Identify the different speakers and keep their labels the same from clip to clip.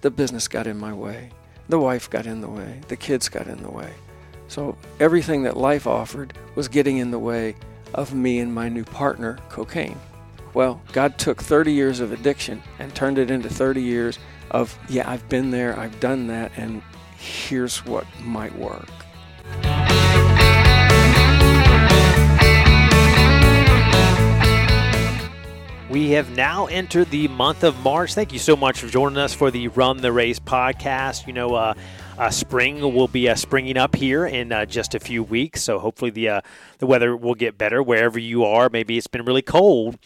Speaker 1: the business got in my way. The wife got in the way. The kids got in the way. So everything that life offered was getting in the way of me and my new partner, cocaine. Well, God took 30 years of addiction and turned it into 30 years of, yeah, I've been there, I've done that, and here's what might work.
Speaker 2: We have now entered the month of March. Thank you so much for joining us for the Run the Race podcast. You know, uh, uh, spring will be uh, springing up here in uh, just a few weeks, so hopefully the uh, the weather will get better wherever you are. Maybe it's been really cold,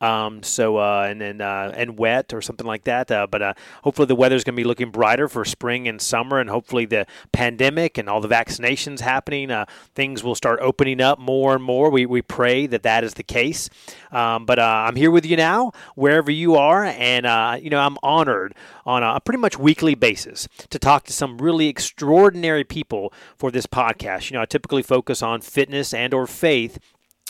Speaker 2: um, so uh, and and uh, and wet or something like that. Uh, but uh, hopefully the weather's going to be looking brighter for spring and summer, and hopefully the pandemic and all the vaccinations happening, uh, things will start opening up more and more. We we pray that that is the case. Um, but I'm here with you now, wherever you are, and you know I'm honored on a pretty much weekly basis to talk to some really extraordinary people for this podcast. You know, I typically focus on fitness and or faith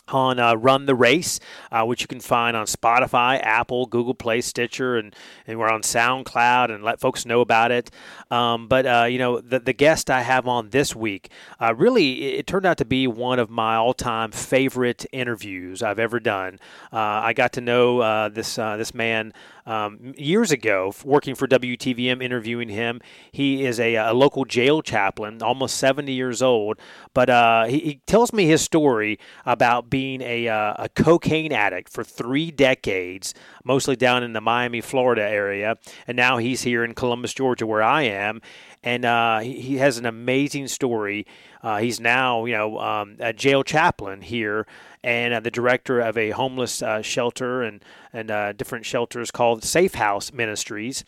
Speaker 2: on uh, Run the Race, uh, which you can find on Spotify, Apple, Google Play, Stitcher, and, and we're on SoundCloud and let folks know about it. Um, but, uh, you know, the, the guest I have on this week, uh, really, it, it, turned out to be one of my all time favorite interviews I've ever done. Uh, I got to know uh, this, this man um, years ago, working for WTVM, interviewing him. He is a, a local jail chaplain, almost 70 years old, but uh, he, he, tells me his story about being a, uh, a cocaine addict for three decades, mostly down in the Miami, Florida area, and now he's here in Columbus, Georgia, where I am and uh, he, has an amazing story. Uh, he's now, you know, um, a jail chaplain here, and uh, the director of a homeless uh, shelter and and uh, different shelters called Safe House Ministries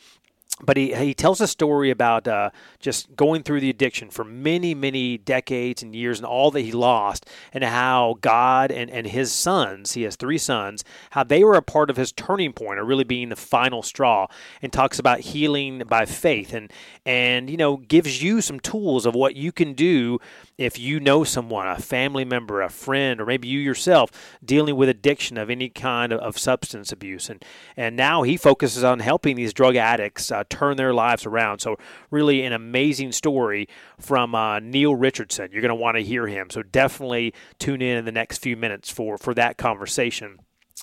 Speaker 2: but he, he tells a story about uh, just going through the addiction for many, many decades and years and all that he lost, and how God and, and his sons, he has three sons, how they were a part of his turning point, or really being the final straw, and talks about healing by faith and, and you know, gives you some tools of what you can do if you know someone, a family member, a friend, or maybe you yourself dealing with addiction of any kind of, of substance abuse. And, and now he focuses on helping these drug addicts uh, turn their lives around. So, really, an amazing story from uh, Neil Richardson. You're going to want to hear him. So, definitely tune in in the next few minutes for, for that conversation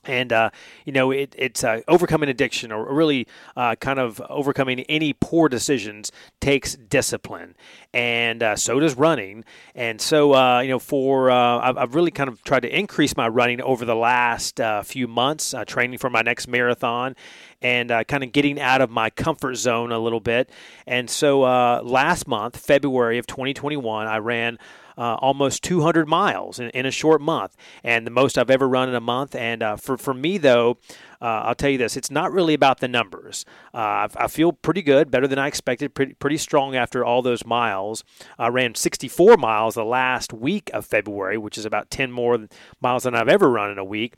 Speaker 2: and uh, you know it, it's uh, overcoming addiction or really uh, kind of overcoming any poor decisions takes discipline. And uh, so does running. And so uh, you know for uh, I've, I've, really kind of tried to increase my running over the last few months training for my next marathon and kind of getting out of my comfort zone a little bit. And so last month february of 2021 i ran uh, almost 200 miles in, in, a short month, and the most I've ever run in a month. And uh, for for me though, uh, I'll tell you this: it's not really about the numbers. Uh, I feel pretty good, better than I expected, pretty pretty strong after all those miles. I ran 64 miles the last week of February, which is about 10 more miles than I've ever run in a week.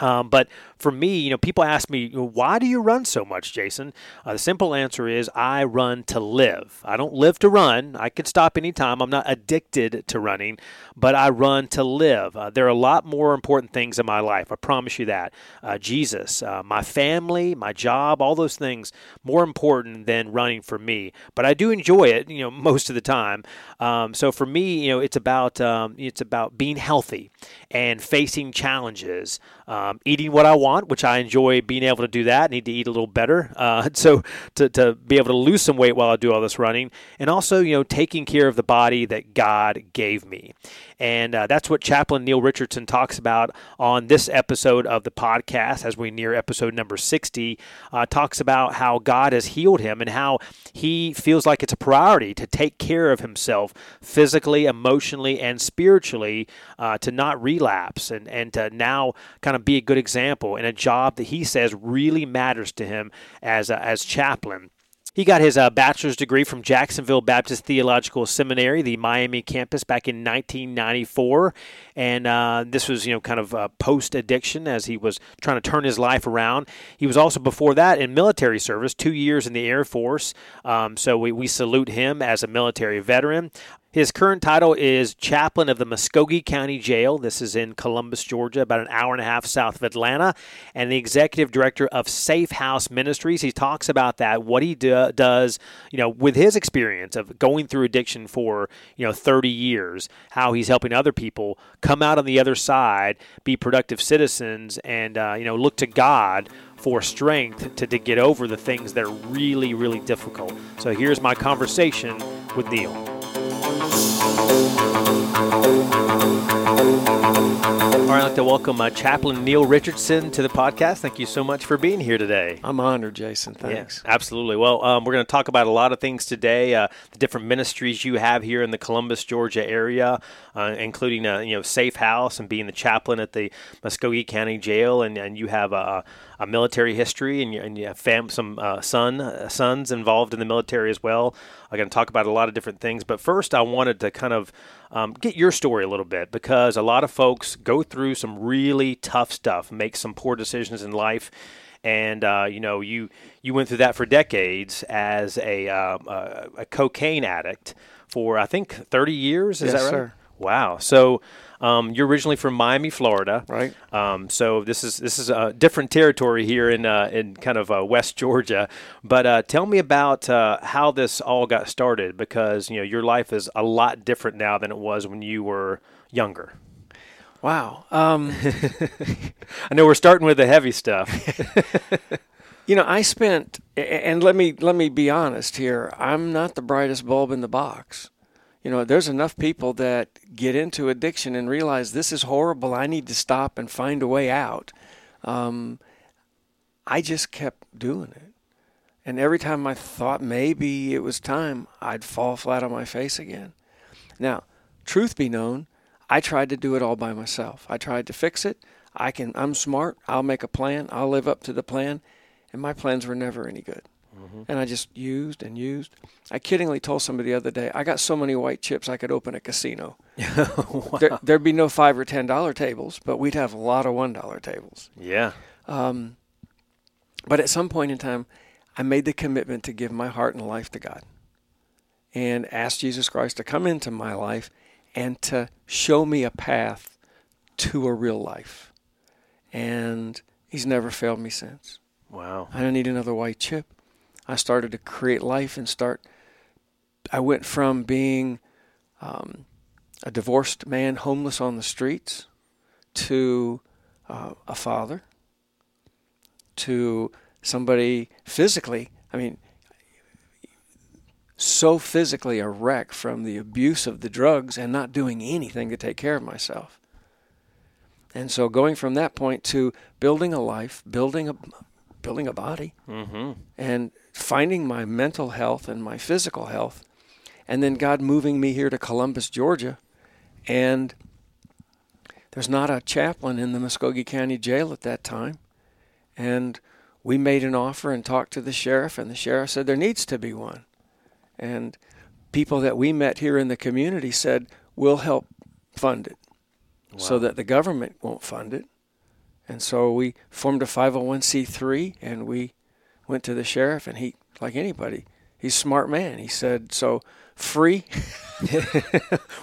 Speaker 2: Um, but for me, you know, people ask me, why do you run so much, Jason? Uh, the simple answer is I run to live. I don't live to run. I can stop anytime. I'm not addicted to running, but I run to live. Uh, there are a lot more important things in my life. I promise you that. Uh, Jesus, uh, my family, my job, all those things more important than running for me. But I do enjoy it, you know, most of the time. Um, so for me, you know, it's about um, it's about being healthy and facing challenges, um, eating what I want, which I enjoy being able to do that. I need to eat a little better, uh, so to, to be able to lose some weight while I do all this running, and also you know taking care of the body that God gave me. And uh, that's what Chaplain Neil Richardson talks about on this episode of the podcast as we near episode number 60. Uh, talks about how God has healed him and how he feels like it's a priority to take care of himself physically, emotionally, and spiritually uh, to not relapse and, and to now kind of be a good example in a job that he says really matters to him as, as chaplain. He got his uh, bachelor's degree from Jacksonville Baptist Theological Seminary, the Miami campus, back in 1994. And uh, this was, you know, kind of uh, post addiction as he was trying to turn his life around. He was also before that in military service, two years in the Air Force. Um, so we, we salute him as a military veteran. His current title is chaplain of the Muscogee County Jail. This is in Columbus, Georgia, about an hour and a half south of Atlanta, and the executive director of Safe House Ministries. He talks about that, what he do, does, you know, with his experience of going through addiction for you know 30 years, how he's helping other people come out on the other side, be productive citizens, and uh, you know look to God for strength to, to get over the things that are really, really difficult. So here's my conversation with Neil. All right, I'd like to welcome uh, Chaplain Neil Richardson to the podcast. Thank you so much for being here today.
Speaker 1: I'm honored, Jason. Thanks.
Speaker 2: Yeah, absolutely. Well, um, we're going to talk about a lot of things today. Uh, the different ministries you have here in the Columbus, Georgia area, uh, including uh, you know Safe House and being the chaplain at the Muscogee County Jail, and, and you have a, a military history, and you, and you have fam- some uh, son uh, sons involved in the military as well. I'm going to talk about a lot of different things, but first I wanted to kind of um, get your story a little bit because a lot of folks go through some really tough stuff, make some poor decisions in life, and uh, you know you you went through that for decades as a uh, a, a, cocaine addict for I think 30 years.
Speaker 1: Is
Speaker 2: yes, that right?
Speaker 1: Sir.
Speaker 2: Wow. So um, you're originally from Miami, Florida,
Speaker 1: right?
Speaker 2: Um, so this is this is a different territory here in uh, in kind of uh, West Georgia. But uh, tell me about uh, how this all got started, because you know your life is a lot different now than it was when you were younger.
Speaker 1: Wow. Um,
Speaker 2: I know we're starting with the heavy stuff.
Speaker 1: you know, I spent, and let me let me be honest here. I'm not the brightest bulb in the box you know, there's enough people that get into addiction and realize this is horrible. I need to stop and find a way out. Um, I just kept doing it. And every time I thought maybe it was time, I'd fall flat on my face again. Now, truth be known, I tried to do it all by myself. I tried to fix it. I can I'm smart. I'll make a plan. I'll live up to the plan. And my plans were never any good. Mm-hmm. And I just used and used. I kiddingly told somebody the other day, I got so many white chips I could open a casino. wow. there, would be no five or ten dollar tables, but we'd have a lot of one dollar tables.
Speaker 2: Yeah. Um,
Speaker 1: but at some point in time, I made the commitment to give my heart and life to God, and ask Jesus Christ to come into my life and to show me a path to a real life. And He's never failed me since.
Speaker 2: Wow.
Speaker 1: I don't need another white chip. I started to create life and start. I went from being um, a divorced man, homeless on the streets, to uh, a father, to somebody physically. I mean, so physically a wreck from the abuse of the drugs and not doing anything to take care of myself. And so going from that point to building a life, building a building a body, mm-hmm. and finding my mental health and my physical health, and then God moving me here to Columbus, Georgia, and there's not a chaplain in the Muscogee County Jail at that time, and we made an offer and talked to the sheriff, and the sheriff said there needs to be one, and people that we met here in the community said we'll help fund it, wow. so that the government won't fund it. And so we formed a 501c3 and we went to the sheriff and he like anybody he's a smart man. He said so free?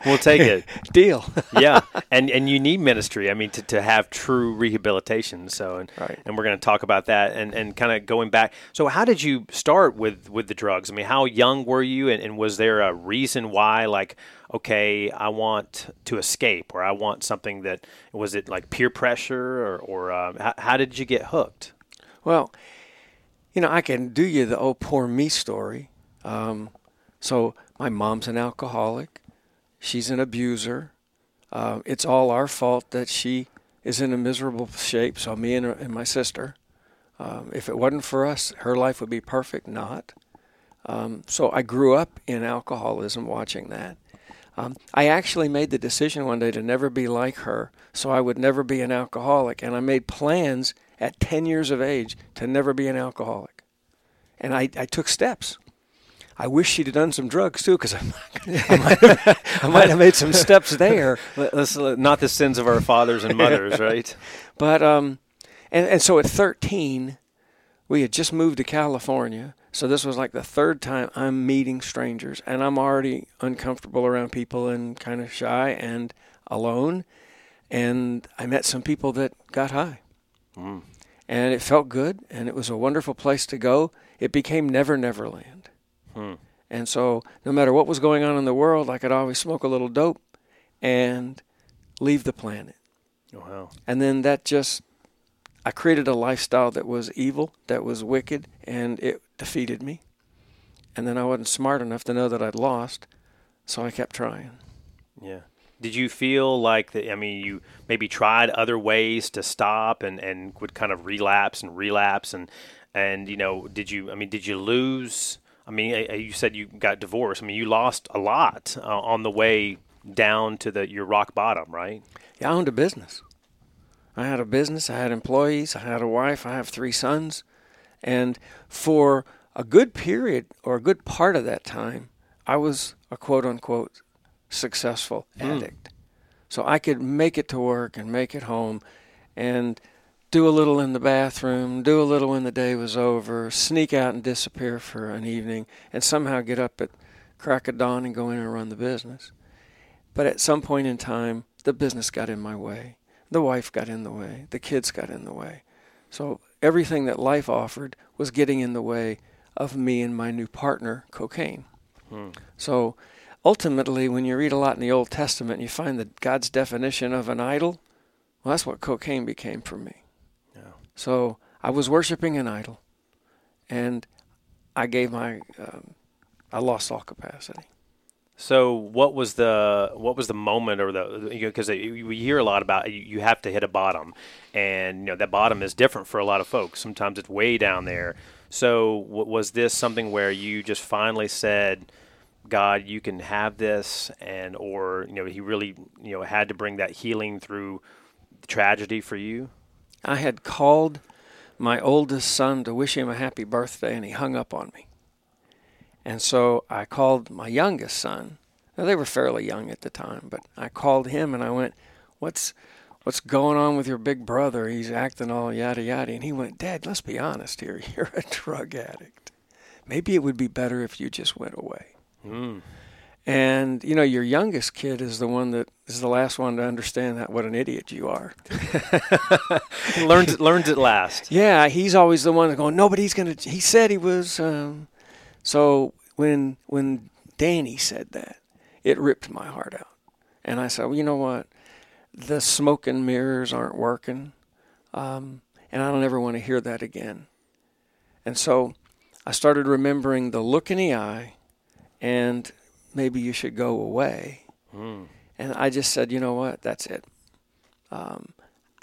Speaker 2: We'll take it.
Speaker 1: Deal.
Speaker 2: Yeah. And and you need ministry i mean to, to have true rehabilitation. So and
Speaker 1: right.
Speaker 2: and we're going to talk about that and and kind of going back. So how did you start with with the drugs? I mean how young were you? And, and was there a reason why like okay i want to escape or i want something that was it like peer pressure or or um, how, how did you get hooked?
Speaker 1: Well you know, I can do you the oh poor me story. Um, so my mom's an alcoholic. She's an abuser. Uh, it's all our fault that she is in a miserable shape. So me and, her, and my sister. Um, if it wasn't for us, her life would be perfect. Not. Um, so I grew up in alcoholism, watching that. Um, I actually made the decision one day to never be like her, so I would never be an alcoholic, and I made plans at 10 years of age to never be an alcoholic. And I, I took steps. I wish she'd have done some drugs too, because I, I, might have, I might have made some steps there.
Speaker 2: Let's, not the sins of our fathers and mothers, right?
Speaker 1: But um, and and so at 13, we had just moved to California, So this was like the third time I'm meeting strangers, and I'm already uncomfortable around people and kind of shy and alone. And I met some people that got high.
Speaker 2: Mm.
Speaker 1: And it felt good, and it was a wonderful place to go. It became Never Never Land.
Speaker 2: Hmm.
Speaker 1: And so, no matter what was going on in the world, I could always smoke a little dope and leave the planet.
Speaker 2: Oh, wow.
Speaker 1: And then that just, I created a lifestyle that was evil, that was wicked, and it defeated me. And then I wasn't smart enough to know that I'd lost, so I kept trying.
Speaker 2: Yeah. Did you feel like that? I mean, you maybe tried other ways to stop and, and would kind of relapse and relapse and and you know, did you? I mean, did you lose? I mean, you said you got divorced. I mean, you lost a lot uh, on the way down to the your rock bottom, right?
Speaker 1: Yeah, I owned a business. I had a business. I had employees. I had a wife. I have three sons, and for a good period or a good part of that time, I was a quote unquote successful
Speaker 2: Mm.
Speaker 1: addict. So I could make it to work and make it home and do a little in the bathroom, do a little when the day was over, sneak out and disappear for an evening, and somehow get up at crack of dawn and go in and run the business. But at some point in time, the business got in my way. The wife got in the way. The kids got in the way. So everything that life offered was getting in the way of me and my new partner, cocaine.
Speaker 2: Hmm.
Speaker 1: So ultimately, when you read a lot in the Old Testament, you find that God's definition of an idol, well, that's what cocaine became for me.
Speaker 2: Yeah.
Speaker 1: So I was worshiping an idol, and I gave my, um, I lost all capacity.
Speaker 2: So what was the what was the moment or the because you know, we hear a lot about you, you have to hit a bottom, and you know that bottom is different for a lot of folks. Sometimes it's way down there. So w- was this something where you just finally said, "God, you can have this," and or you know He really you know had to bring that healing through the tragedy for you?
Speaker 1: I had called my oldest son to wish him a happy birthday, and he hung up on me. And so I called my youngest son. Now they were fairly young at the time, but I called him and I went, "What's what's going on with your big brother? He's acting all yada yada." And he went, "Dad, let's be honest here. You're a drug addict. Maybe it would be better if you just went away."
Speaker 2: Mm.
Speaker 1: And you know, your youngest kid is the one that is the last one to understand that what an idiot you are.
Speaker 2: learns learns it last.
Speaker 1: Yeah, he's always the one going. Nobody's gonna. He said he was. Um, so when when Danny said that, it ripped my heart out, and I said, well, you know what, the smoke and mirrors aren't working, um, and I don't ever want to hear that again. And so I started remembering the look in the eye, and maybe you should go away.
Speaker 2: Mm.
Speaker 1: And I just said, you know what, that's it. Um,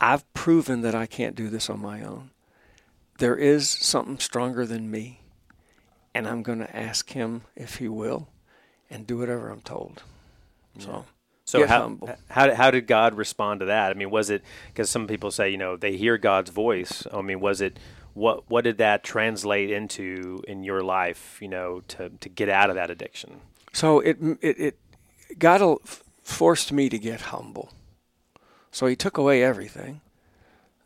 Speaker 1: I've proven that I can't do this on my own. There is something stronger than me, and I'm going to ask him if he will and do whatever I'm told. So,
Speaker 2: So how, how how did God respond to that? I mean, was it because some people say you know they hear God's voice? I mean, was it what what did that translate into in your life? You know, to to get out of that addiction.
Speaker 1: so it, it, it God forced me to get humble. So he took away everything.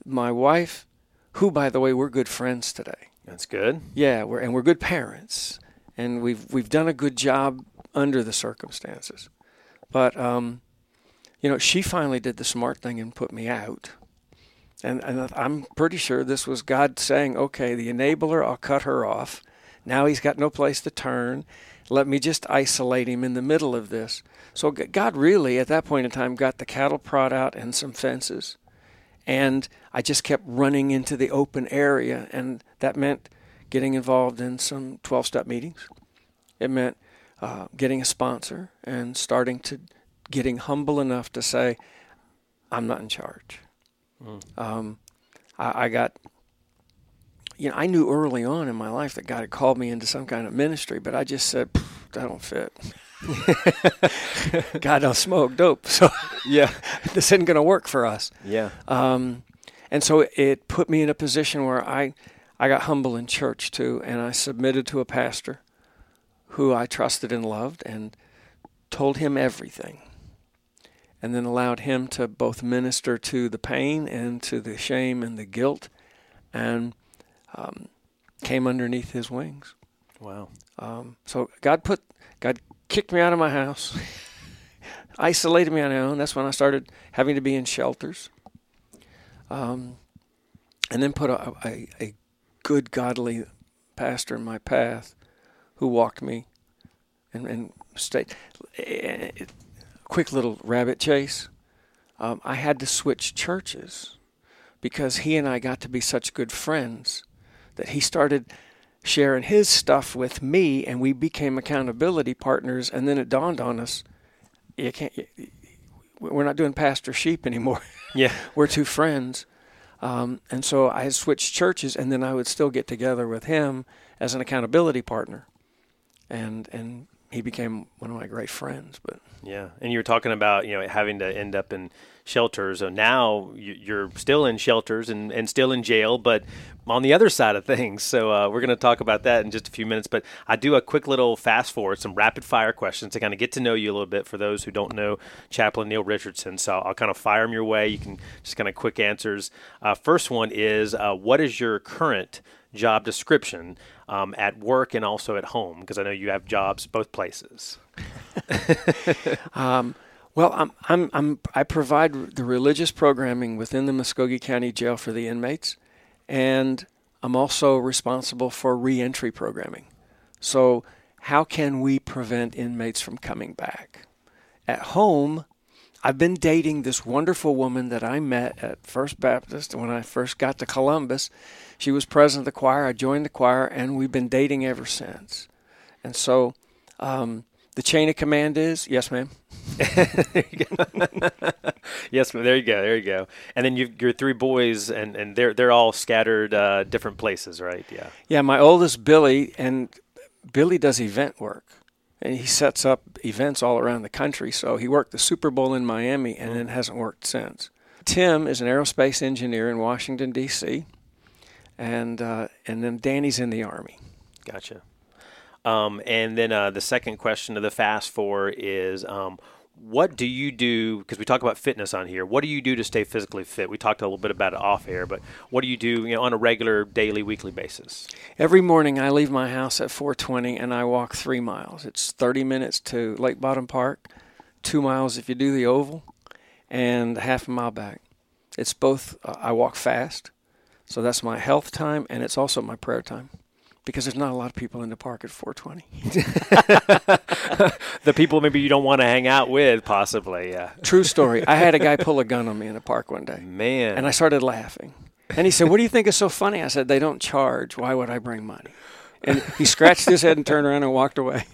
Speaker 1: My wife, who, by the way, we're good friends today.
Speaker 2: That's good.
Speaker 1: Yeah, we're and we're good parents, and we've we've done a good job under the circumstances. But um, you know, she finally did the smart thing and put me out. And and I'm pretty sure this was God saying, "Okay, the enabler, I'll cut her off. Now he's got no place to turn. Let me just isolate him in the middle of this." So God really, at that point in time, got the cattle prod out and some fences and I just kept running into the open area, and that meant getting involved in some 12 step meetings. It meant uh, getting a sponsor and starting to getting humble enough to say, I'm not in charge.
Speaker 2: Mm.
Speaker 1: Um, I, I got, you know, I knew early on in my life that God had called me into some kind of ministry, but I just said, "Pff, that don't fit. God don't smoke dope, so
Speaker 2: Yeah.
Speaker 1: this isn't going to work for us.
Speaker 2: Yeah.
Speaker 1: Um, and so it put me in a position where I, I got humble in church too, and I submitted to a pastor who I trusted and loved and told him everything. And then allowed him to both minister to the pain and to the shame and the guilt and um, came underneath his wings.
Speaker 2: Wow.
Speaker 1: Um, so God put God kicked me out of my house, isolated me on my own. That's when I started having to be in shelters. Um, and then put a, a, a good godly pastor in my path who walked me and, and stayed. Quick little rabbit chase. Um, I had to switch churches because he and I got to be such good friends that he started sharing his stuff with me and we became accountability partners. And then it dawned on us you can't we're not doing pastor sheep anymore.
Speaker 2: Yeah.
Speaker 1: We're two friends. Um, and so i switched churches and then i would still get together with him as an accountability partner. And and he became one of my great friends but
Speaker 2: yeah and you were talking about you know having to end up in shelters. So now you're still in shelters and, and still in jail, but on the other side of things. So uh, we're going to talk about that in just a few minutes. But I do a quick little fast forward, some rapid fire questions to kind of get to know you a little bit for those who don't know Chaplain Neil Richardson. So I'll kind of fire them your way. You can just kind of quick answers. Uh, first one is uh, what is your current job description um, at work and also at home? Because I know you have jobs both places.
Speaker 1: um, well, I'm, I'm, I'm, I provide the religious programming within the Muscogee County Jail for the inmates, and I'm also responsible for reentry programming. So, how can we prevent inmates from coming back? At home, I've been dating this wonderful woman that I met at First Baptist when I first got to Columbus. She was president of the choir. I joined the choir, and we've been dating ever since. And so, um, the chain of command is yes, ma'am.
Speaker 2: yes, ma'am. There you go. There you go. And then you your three boys, and, and they're they're all scattered uh, different places, right? Yeah.
Speaker 1: Yeah. My oldest Billy, and Billy does event work, and he sets up events all around the country. So he worked the Super Bowl in Miami, and then hasn't worked since. Tim is an aerospace engineer in Washington D.C., and uh, and then Danny's in the Army.
Speaker 2: Gotcha. Um, and then uh, the second question of the fast four is um, what do you do? Because we talk about fitness on here. What do you do to stay physically fit? We talked a little bit about it off air, but what do you do you know, on a regular, daily, weekly basis?
Speaker 1: Every morning, I leave my house at 4:20 and I walk three miles. It's 30 minutes to Lake Bottom Park, two miles if you do the oval, and half a mile back. It's both. Uh, I walk fast, so that's my health time, and it's also my prayer time because there's not a lot of people in the park at 420.
Speaker 2: the people maybe you don't want to hang out with, possibly. Yeah.
Speaker 1: True story. I had a guy pull a gun on me in the park one day.
Speaker 2: Man.
Speaker 1: And I started laughing. And he said, "What do you think is so funny?" I said, "They don't charge. Why would I bring money?" And he scratched his head and turned around and walked away.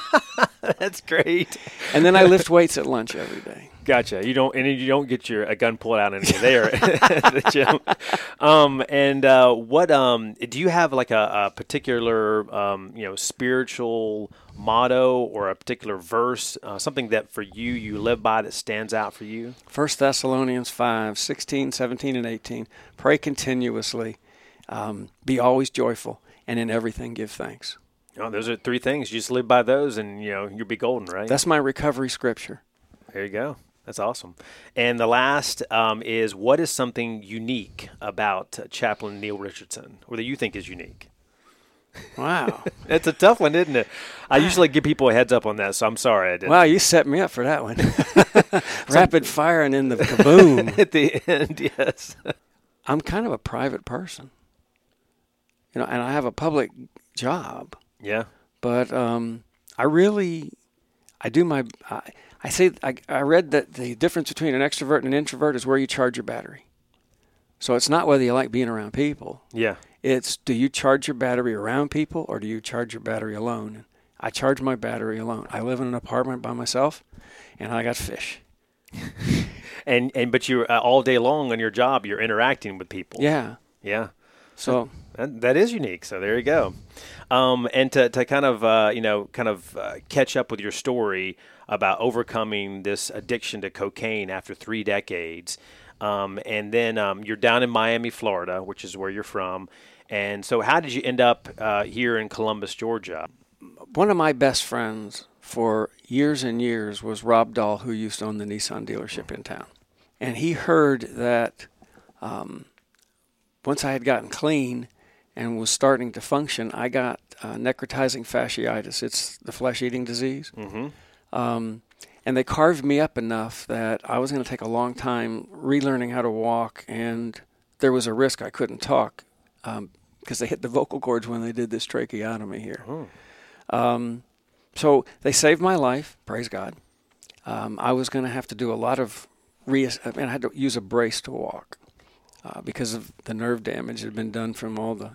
Speaker 2: That's great.
Speaker 1: And then I lift weights at lunch every day.
Speaker 2: Gotcha. You don't, and you don't get your a gun pulled out you're there at the gym. Um, and uh, what um, do you have like a, a particular um, you know spiritual motto or a particular verse, uh, something that for you you live by that stands out for you?
Speaker 1: First Thessalonians 5, 16, 17, and 18. Pray continuously. Um, be always joyful, and in everything give thanks.
Speaker 2: Oh, those are three things. You just live by those, and you know you'll be golden, right?
Speaker 1: That's my recovery scripture.
Speaker 2: There you go. That's awesome. And the last um, is what is something unique about Chaplain Neil Richardson, or that you think is unique?
Speaker 1: Wow,
Speaker 2: it's a tough one, isn't it? I usually give people a heads up on that, so I'm sorry I didn't.
Speaker 1: Wow, you set me up for that one. Rapid fire and then the kaboom
Speaker 2: at the end. Yes,
Speaker 1: I'm kind of a private person, you know, and I have a public job.
Speaker 2: Yeah,
Speaker 1: but um, I really, I do my. I, I say I, I read that the difference between an extrovert and an introvert is where you charge your battery. So it's not whether you like being around people.
Speaker 2: Yeah.
Speaker 1: It's do you charge your battery around people or do you charge your battery alone? I charge my battery alone. I live in an apartment by myself, and I got fish.
Speaker 2: and and but you uh, all day long on your job, you're interacting with people.
Speaker 1: Yeah.
Speaker 2: Yeah.
Speaker 1: So
Speaker 2: that, that is unique. So there you go. Um, and to, to kind of uh, you know kind of uh, catch up with your story, about overcoming this addiction to cocaine after three decades. Um, and then um, you're down in Miami, Florida, which is where you're from. And so, how did you end up uh, here in Columbus, Georgia?
Speaker 1: One of my best friends for years and years was Rob Dahl, who used to own the Nissan dealership in town. And he heard that um, once I had gotten clean and was starting to function, I got uh, necrotizing fasciitis. It's the flesh eating disease.
Speaker 2: Mm-hmm.
Speaker 1: Um, and they carved me up enough that I was going to take a long time relearning how to walk, and there was a risk I couldn't talk because um, they hit the vocal cords when they did this tracheotomy here.
Speaker 2: Oh.
Speaker 1: Um, so they saved my life, praise God. Um, I was going to have to do a lot of re- I, mean, I had to use a brace to walk uh, because of the nerve damage that had been done from all the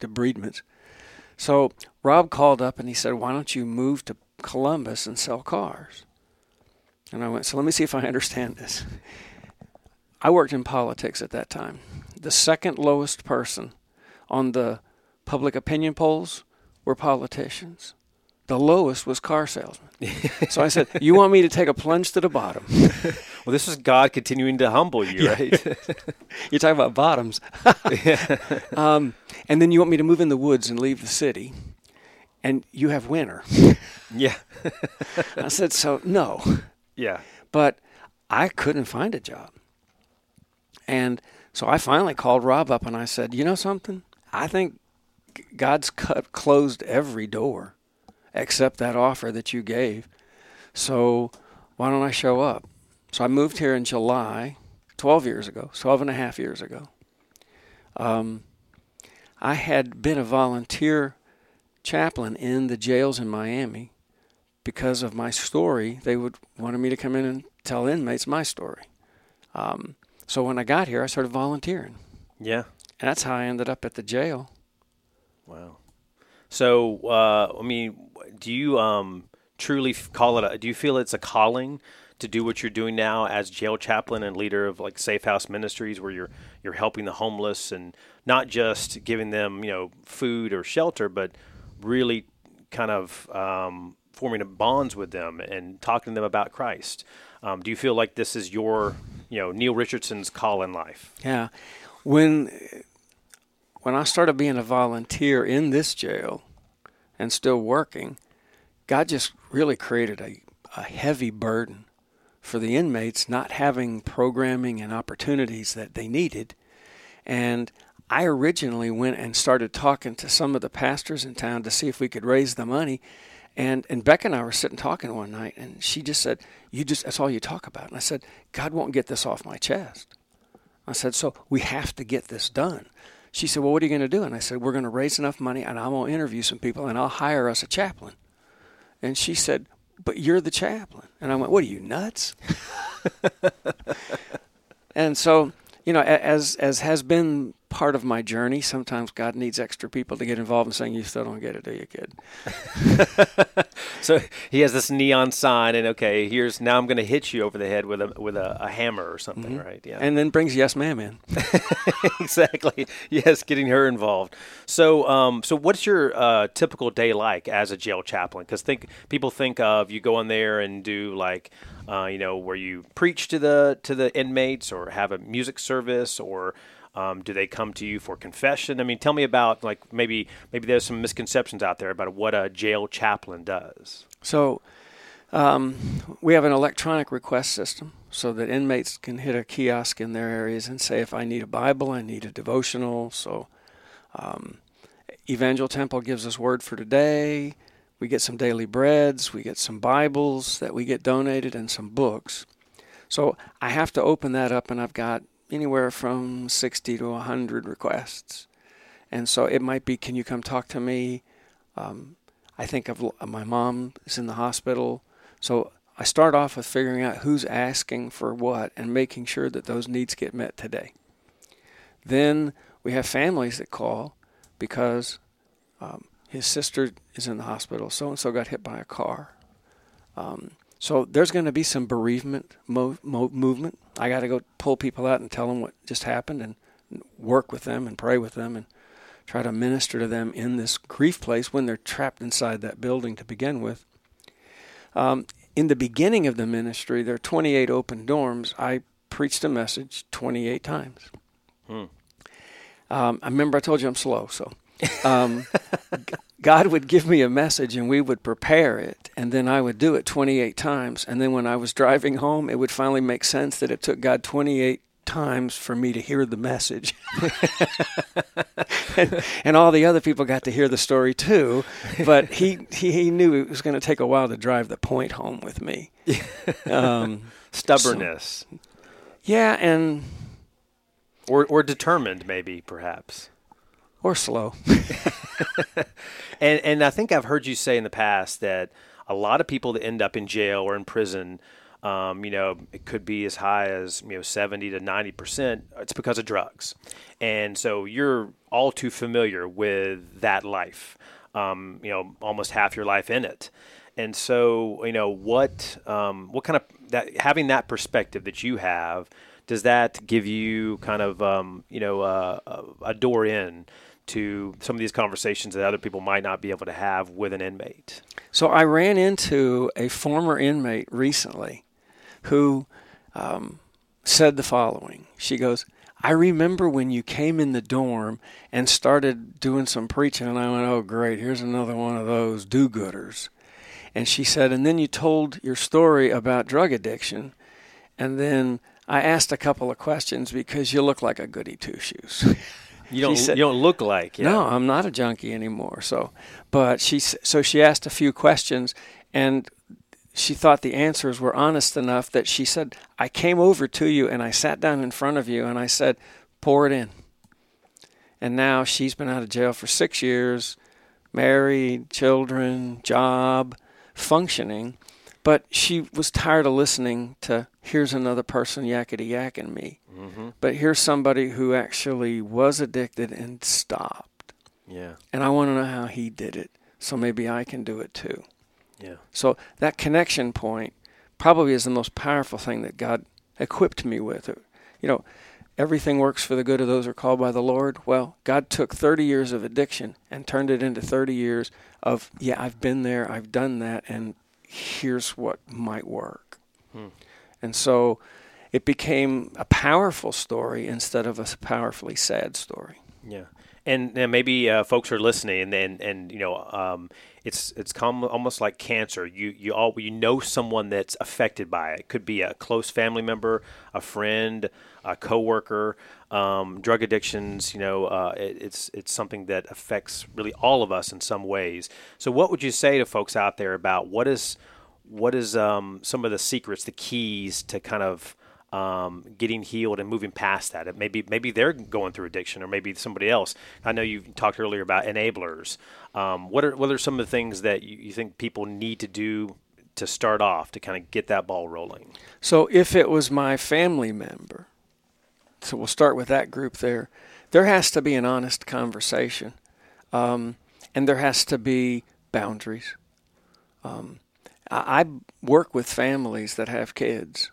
Speaker 1: debridements. So Rob called up and he said, "Why don't you move to Columbus and sell cars?" And I went, "So let me see if I understand this." I worked in politics at that time. The second lowest person on the public opinion polls were politicians. The lowest was car salesmen. so I said, "You want me to take a plunge to the bottom?"
Speaker 2: well, this is God continuing to humble you,
Speaker 1: Yeah.
Speaker 2: right?
Speaker 1: You're talking about bottoms. um, and then you want me to move in the woods and leave the city, and you have winter.
Speaker 2: yeah,
Speaker 1: I said, "So no,"
Speaker 2: yeah.
Speaker 1: but I couldn't find a job, and so I finally called Rob up and I said, "You know something? I think God's cut closed every door." Except that offer that you gave. So why don't I show up? So I moved here in July, 12 years ago, 12 and a half years ago. Um, I had been a volunteer chaplain in the jails in Miami because of my story. They would wanted me to come in and tell inmates my story. Um, so when I got here, I started volunteering,
Speaker 2: Yeah.
Speaker 1: and that's how I ended up at the jail.
Speaker 2: Wow. So, uh, I mean, do you um, truly call it? A, do you feel it's a calling to do what you're doing now as jail chaplain and leader of like Safe House Ministries, where you're you're helping the homeless and not just giving them you know food or shelter, but really kind of um, forming bonds with them and talking to them about Christ. Um, do you feel like this is your you know Neil Richardson's call in life?
Speaker 1: Yeah, when when I started being a volunteer in this jail and still working, God just really created a, a heavy burden for the inmates not having programming and opportunities that they needed. And I originally went and started talking to some of the pastors in town to see if we could raise the money. And and Beck and I were sitting talking one night, and she just said, "You just that's all you talk about." And I said, "God won't get this off my chest." I said, "So we have to get this done." She said, "Well, what are you going to do?" And I said, "We're going to raise enough money, and I'm going to interview some people, and I'll hire us a chaplain." And she said, "But you're the chaplain." And I went, "What are you nuts?" and so, you know, as as has been part of my journey, sometimes God needs extra people to get involved in saying, "You still don't get it, do you, kid?"
Speaker 2: So he has this neon sign, and okay, here's now I'm going to hit you over the head with a with a, a hammer or something, right? Yeah,
Speaker 1: And then brings yes, ma'am in.
Speaker 2: exactly. Yes, getting her involved. So, um, so what's your uh, typical day like as a jail chaplain? Because think people think of you go in there and do like, uh, you know, where you preach to the to the inmates or have a music service or. Um, do they come to you for confession? I mean, tell me about like maybe maybe there's some misconceptions out there about what a jail chaplain does.
Speaker 1: So um, we have an electronic request system so that inmates can hit a kiosk in their areas and say, if I need a Bible, I need a devotional. So um, Evangel Temple gives us word for today. We get some daily breads, we get some Bibles that we get donated, and some books. So I have to open that up, and I've got anywhere from 60 to 100 requests. And so it might be, can you come talk to me? Um, I think of my mom is in the hospital. So I start off with figuring out who's asking for what and making sure that those needs get met today. Then we have families that call because um, his sister is in the hospital. So and so got hit by a car. Um, so there's going to be some bereavement mo- mo- movement. I got to go pull people out and tell them what just happened and work with them and pray with them and try to minister to them in this grief place when they're trapped inside that building to begin with. Um, in the beginning of the ministry, there are 28 open dorms. I preached a message 28 times.
Speaker 2: Hmm.
Speaker 1: Um, I remember I told you I'm slow, so um, God would give me a message and we would prepare it, and then I would do it 28 times. And then when I was driving home, it would finally make sense that it took God 28 times for me to hear the message. and, and, all the other people got to hear the story too, but he, he, he knew it was going to take a while to drive the point home with me.
Speaker 2: Um, Stubbornness.
Speaker 1: So, yeah, and.
Speaker 2: Or, or determined, maybe, perhaps.
Speaker 1: Or slow.
Speaker 2: and, and I think I've heard you say in the past that a lot of people that end up in jail or in prison um, you know, it could be as high as you know 70 to 90 percent. It's because of drugs, and so you're all too familiar with that life. Um, you know, almost half your life in it, and so you know what um, what kind of that having that perspective that you have does that give you kind of um, you know uh, a door in to some of these conversations that other people might not be able to have with an inmate?
Speaker 1: So I ran into a former inmate recently who um, said the following. She goes, I remember when you came in the dorm and started doing some preaching, and I went, Oh, great, here's another one of those do gooders. And she said, And then you told your story about drug addiction, and then I asked a couple of questions because you look like a goody two shoes.
Speaker 2: You don't. Said, you don't look like.
Speaker 1: Yeah. No, I'm not a junkie anymore. So, but she so she asked a few questions, and she thought the answers were honest enough that she said, I came over to you and I sat down in front of you and I said, pour it in. And now she's been out of jail for six years, married, children, job, functioning. But she was tired of listening to here's another person yakety yakking me. Mm-hmm. But here's somebody who actually was addicted and stopped.
Speaker 2: Yeah.
Speaker 1: And I want to know how he did it. So maybe I can do it too.
Speaker 2: Yeah.
Speaker 1: So that connection point probably is the most powerful thing that God equipped me with. You know, everything works for the good of those who are called by the Lord. Well, God took 30 years of addiction and turned it into 30 years of, yeah, I've been there, I've done that, and here's what might work. Hmm. And so it became a powerful story instead of a powerfully sad story.
Speaker 2: Yeah. And, and maybe uh, folks are listening, and, and, and you know, um, it's it's com- almost like cancer. You you all you know someone that's affected by it. it could be a close family member, a friend, a coworker. Um, drug addictions, you know, uh, it, it's it's something that affects really all of us in some ways. So, what would you say to folks out there about what is what is um, some of the secrets, the keys to kind of um, getting healed and moving past that. Maybe maybe they're going through addiction, or maybe somebody else. I know you talked earlier about enablers. Um, what are what are some of the things that you, you think people need to do to start off to kind of get that ball rolling?
Speaker 1: So if it was my family member, so we'll start with that group there. There has to be an honest conversation, um, and there has to be boundaries. Um, I, work with families that have kids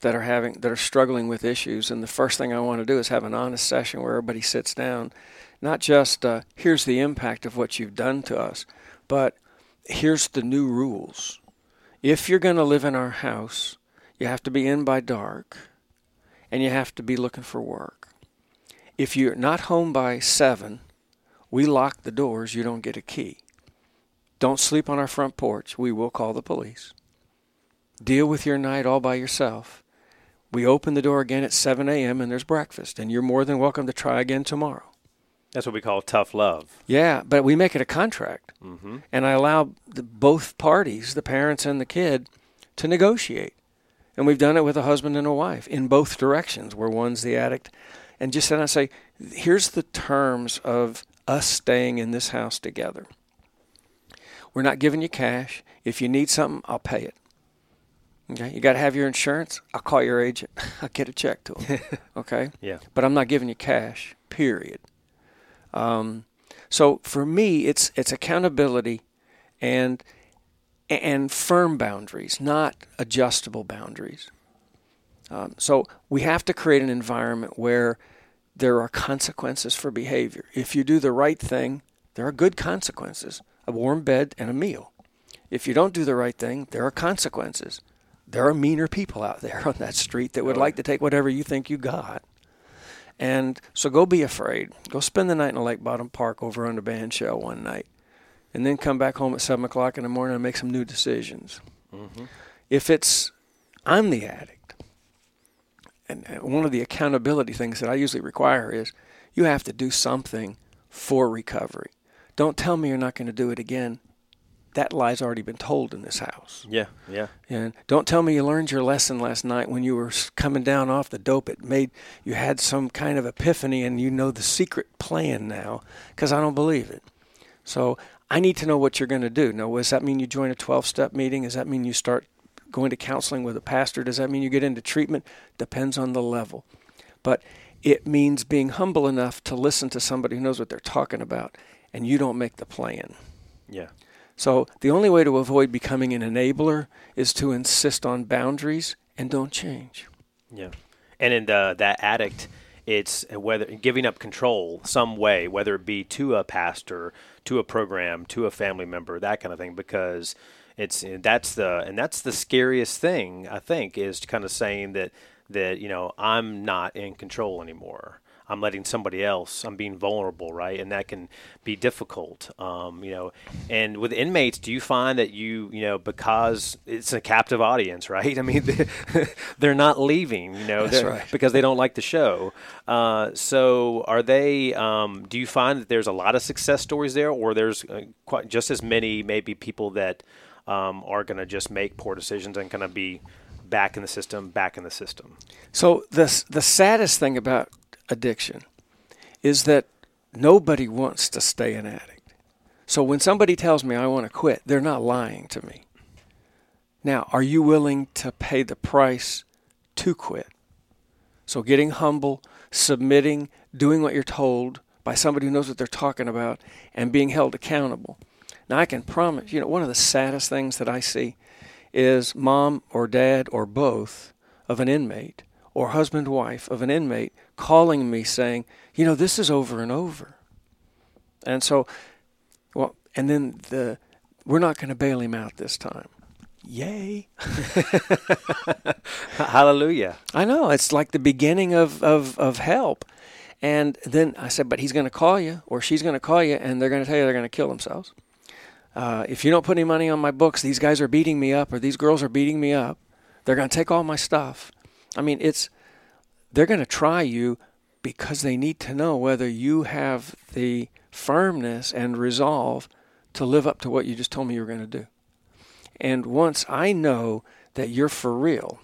Speaker 1: that are having that are struggling with issues and the first thing I want to do is have an honest session where everybody sits down not just uh, here's the impact of what you've done to us but here's the new rules. If you're going to live in our house you have to be in by dark and you have to be looking for work. If you're not home by 7 we lock the doors you don't get a key don't sleep on our front porch we will call the police deal with your night all by yourself we open the door again at 7 a.m. and there's breakfast, and you're more than welcome to try again tomorrow.
Speaker 2: That's what we call tough love.
Speaker 1: Yeah, but we make it a contract. Mm-hmm. And I allow the, both parties, the parents and the kid, to negotiate. And we've done it with a husband and a wife in both directions, where one's the addict. And just then I say, here's the terms of us staying in this house together. We're not giving you cash. If you need something, I'll pay it. Okay, you got to have your insurance. I'll call your agent. I'll get a check to him. Okay.
Speaker 2: yeah.
Speaker 1: But I'm not giving you cash. Period. Um, so for me, it's it's accountability, and and firm boundaries, not adjustable boundaries. Um, so we have to create an environment where there are consequences for behavior. If you do the right thing, there are good consequences: a warm bed and a meal. If you don't do the right thing, there are consequences there are meaner people out there on that street that would like to take whatever you think you got. And so go be afraid. Go spend the night in a Lake Bottom Park over on the band shell one night. And then come back home at 7 o'clock in the morning and make some new decisions. Mm-hmm. If it's, I'm the addict, and one of the accountability things that I usually require is you have to do something for recovery. Don't tell me you're not going to do it again. That lie's already been told in this house.
Speaker 2: Yeah, yeah.
Speaker 1: And don't tell me you learned your lesson last night when you were coming down off the dope. It made you had some kind of epiphany and you know the secret plan now because I don't believe it. So I need to know what you're going to do. Now, does that mean you join a 12 step meeting? Does that mean you start going to counseling with a pastor? Does that mean you get into treatment? Depends on the level. But it means being humble enough to listen to somebody who knows what they're talking about and you don't make the plan.
Speaker 2: Yeah.
Speaker 1: So the only way to avoid becoming an enabler is to insist on boundaries and don't change.
Speaker 2: Yeah. And in the, that addict, it's whether giving up control some way, whether it be to a pastor, to a program, to a family member, that kind of thing, because it's that's the and that's the scariest thing I think is kind of saying that that you know I'm not in control anymore. I'm letting somebody else. I'm being vulnerable, right? And that can be difficult, um, you know. And with inmates, do you find that you, you know, because it's a captive audience, right? I mean, they're not leaving, you know,
Speaker 1: right.
Speaker 2: because they don't like the show. Uh, so, are they? Um, do you find that there's a lot of success stories there, or there's uh, quite just as many maybe people that um, are going to just make poor decisions and kind of be back in the system, back in the system.
Speaker 1: So the the saddest thing about addiction is that nobody wants to stay an addict. So when somebody tells me I want to quit, they're not lying to me. Now, are you willing to pay the price to quit? So getting humble, submitting, doing what you're told by somebody who knows what they're talking about, and being held accountable. Now, I can promise, you know, one of the saddest things that I see is mom or dad or both of an inmate or husband wife of an inmate calling me saying, you know, this is over and over. And so, well, and then the, we're not going to bail him out this time. Yay.
Speaker 2: Hallelujah.
Speaker 1: I know. It's like the beginning of, of, of help. And then I said, but he's going to call you or she's going to call you and they're going to tell you they're going to kill themselves. Uh, if you don't put any money on my books, these guys are beating me up or these girls are beating me up. They're going to take all my stuff. I mean, it's they're going to try you because they need to know whether you have the firmness and resolve to live up to what you just told me you were going to do. And once I know that you're for real,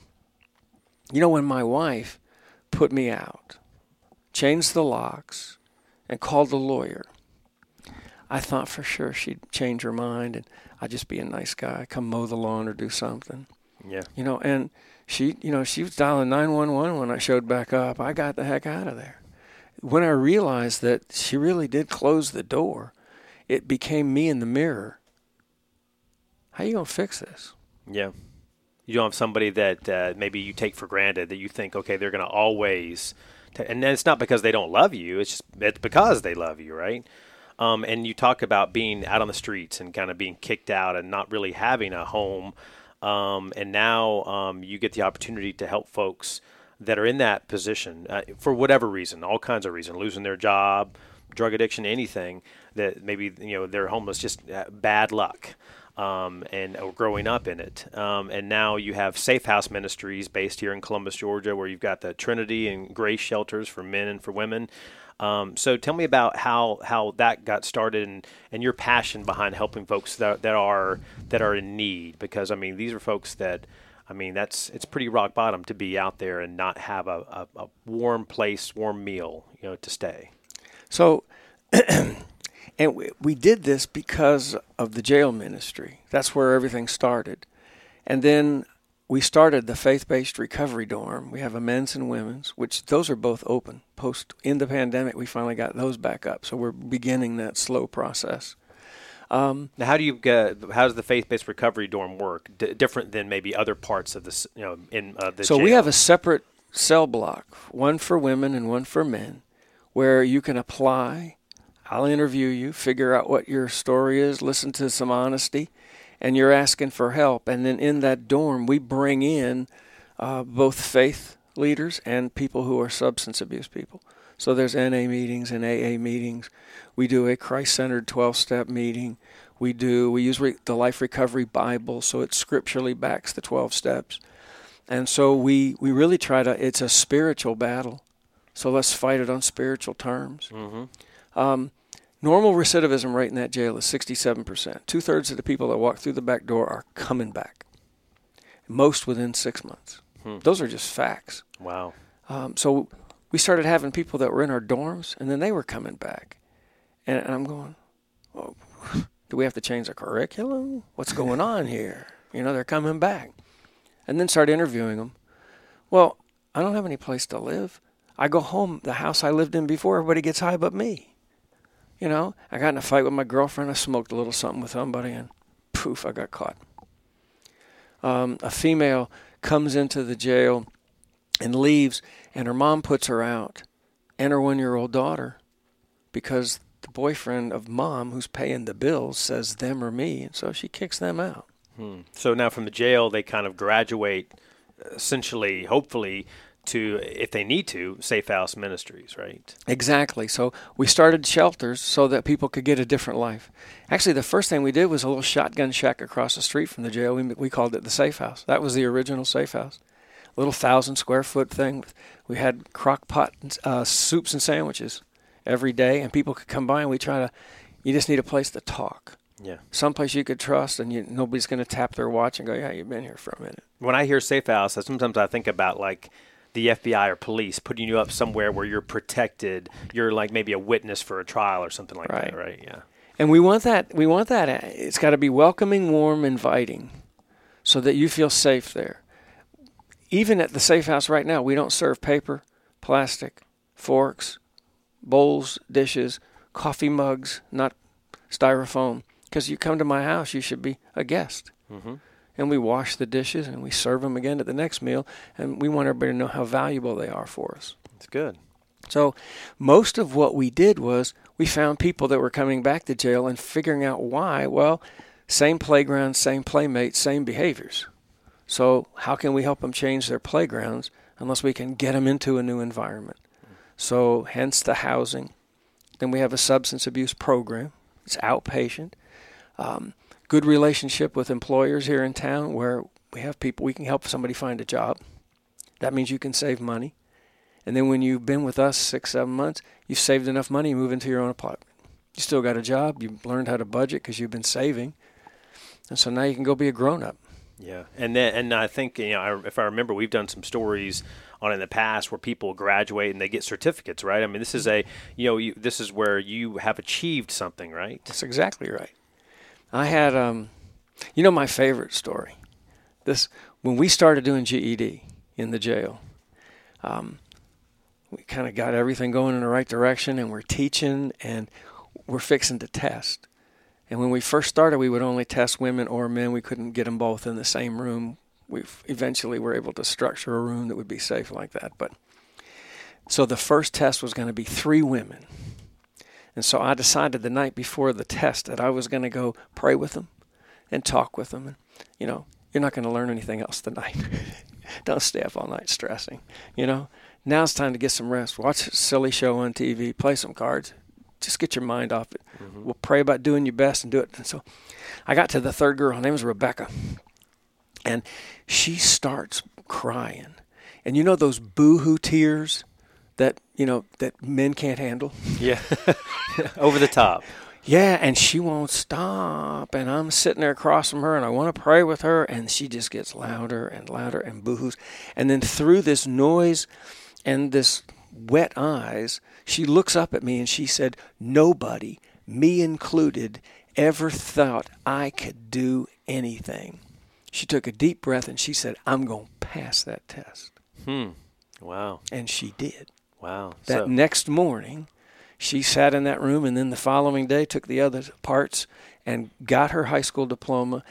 Speaker 1: you know, when my wife put me out, changed the locks, and called the lawyer, I thought for sure she'd change her mind and I'd just be a nice guy, come mow the lawn or do something.
Speaker 2: Yeah.
Speaker 1: You know, and she, you know, she was dialing 911 when I showed back up. I got the heck out of there. When I realized that she really did close the door, it became me in the mirror. How you to fix this?
Speaker 2: Yeah. You don't have somebody that uh, maybe you take for granted that you think, okay, they're to always, t-. and then it's not because they don't love you. It's just it's because they love you, right? Um, and you talk about being out on the streets and kind of being kicked out and not really having a home. Um, and now um, you get the opportunity to help folks that are in that position uh, for whatever reason, all kinds of reason, losing their job, drug addiction, anything that maybe you know they're homeless, just uh, bad luck. Um, and uh, growing up in it. Um, and now you have Safe House Ministries based here in Columbus, Georgia, where you've got the Trinity and Grace shelters for men and for women. Um, so tell me about how how that got started and, and your passion behind helping folks that, that are that are in need because I mean these are folks that I mean that's it's pretty rock bottom to be out there and not have a, a, a warm place, warm meal, you know, to stay.
Speaker 1: So and we, we did this because of the jail ministry. That's where everything started. And then we started the faith-based recovery dorm. We have a men's and women's, which those are both open. Post in the pandemic, we finally got those back up, so we're beginning that slow process.
Speaker 2: Um, now, how do you get? How does the faith-based recovery dorm work? D- different than maybe other parts of this, you know, in uh, the.
Speaker 1: So
Speaker 2: jail?
Speaker 1: we have a separate cell block, one for women and one for men, where you can apply. I'll interview you, figure out what your story is, listen to some honesty, and you're asking for help. And then in that dorm, we bring in uh, both faith leaders and people who are substance abuse people. So there's NA meetings and AA meetings. We do a Christ-centered 12-step meeting. We do we use re- the Life Recovery Bible, so it scripturally backs the 12 steps. And so we, we really try to, it's a spiritual battle. So let's fight it on spiritual terms.
Speaker 2: Mm-hmm.
Speaker 1: Um, normal recidivism rate in that jail is 67%. Two thirds of the people that walk through the back door are coming back, most within six months.
Speaker 2: Hmm.
Speaker 1: Those are just facts.
Speaker 2: Wow.
Speaker 1: Um, so we started having people that were in our dorms, and then they were coming back. And, and I'm going, oh, do we have to change the curriculum? What's going on here? You know, they're coming back. And then start interviewing them. Well, I don't have any place to live. I go home, the house I lived in before, everybody gets high but me. You know, I got in a fight with my girlfriend. I smoked a little something with somebody, and poof, I got caught. Um, a female comes into the jail and leaves, and her mom puts her out, and her one year old daughter, because the boyfriend of mom, who's paying the bills, says them or me, and so she kicks them out.
Speaker 2: Hmm. So now from the jail, they kind of graduate, essentially, hopefully, to if they need to, safe house ministries, right?
Speaker 1: Exactly. So we started shelters so that people could get a different life. Actually, the first thing we did was a little shotgun shack across the street from the jail. We, we called it the safe house. That was the original safe house. A little thousand square foot thing. We had crock pot uh, soups and sandwiches every day, and people could come by and we try to. You just need a place to talk.
Speaker 2: Yeah.
Speaker 1: Someplace you could trust, and you, nobody's going to tap their watch and go, "Yeah, you've been here for a minute."
Speaker 2: When I hear safe house, sometimes I think about like the FBI or police putting you up somewhere where you're protected. You're like maybe a witness for a trial or something like
Speaker 1: Right.
Speaker 2: that, right? Yeah.
Speaker 1: And we want that. We want that. It's got to be welcoming, warm, inviting, so that you feel safe there. Even at the safe house right now, we don't serve paper, plastic, forks, bowls, dishes, coffee mugs, not styrofoam. Because you come to my house, you should be a guest.
Speaker 2: Mm-hmm.
Speaker 1: And we wash the dishes and we serve them again at the next meal. And we want everybody to know how valuable they are for us.
Speaker 2: It's good.
Speaker 1: So, most of what we did was we found people that were coming back to jail and figuring out why. Well, same playground, same playmates, same behaviors. So, how can we help them change their playgrounds unless we can get them into a new environment? So, hence the housing. Then we have a substance abuse program. It's outpatient. Um, good relationship with employers here in town where we have people, we can help somebody find a job. That means you can save money. And then when you've been with us six, seven months, you've saved enough money, you move into your own apartment. You still got a job, you've learned how to budget because you've been saving. And so now you can go be a grown up.
Speaker 2: Yeah, and then and I think you know I, if I remember, we've done some stories on in the past where people graduate and they get certificates, right? I mean, this is a you know you, this is where you have achieved something, right?
Speaker 1: That's exactly right. I had, um, you know, my favorite story. This when we started doing GED in the jail, um, we kind of got everything going in the right direction, and we're teaching and we're fixing to test. And when we first started, we would only test women or men. We couldn't get them both in the same room. We eventually were able to structure a room that would be safe like that. But so the first test was going to be three women. And so I decided the night before the test that I was going to go pray with them and talk with them. And, you know, you're not going to learn anything else tonight. Don't stay up all night stressing. You know, now it's time to get some rest. Watch a silly show on TV, play some cards, just get your mind off it.
Speaker 2: Mm-hmm.
Speaker 1: We'll pray about doing your best and do it. And so I got to the third girl. Her name was Rebecca. And she starts crying. And you know those boo-hoo tears that, you know, that men can't handle?
Speaker 2: Yeah, over the top.
Speaker 1: Yeah, and she won't stop. And I'm sitting there across from her and I want to pray with her. And she just gets louder and louder and boohoos. And then through this noise and this wet eyes, she looks up at me and she said, Nobody, me included, ever thought I could do anything. She took a deep breath and she said, I'm going to pass that test.
Speaker 2: Hmm. Wow.
Speaker 1: And she did.
Speaker 2: Wow.
Speaker 1: That
Speaker 2: So-
Speaker 1: next morning, she sat in that room and then the following day took the other parts and got her high school diploma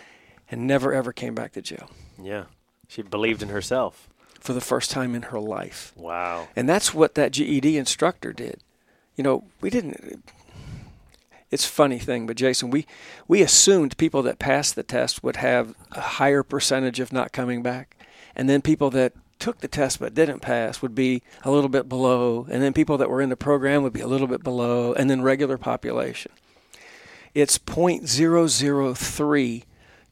Speaker 1: and never ever came back to jail
Speaker 2: yeah, she believed in herself.
Speaker 1: for the first time in her life.
Speaker 2: Wow.
Speaker 1: And that's what that GED instructor did. You know, we didn't it's a funny thing, but Jason, we we assumed people that passed the test would have a higher percentage of not coming back. And then people that took the test but didn't pass would be a little bit below, and then people that were in the program would be a little bit below, and then regular population. It's 0.003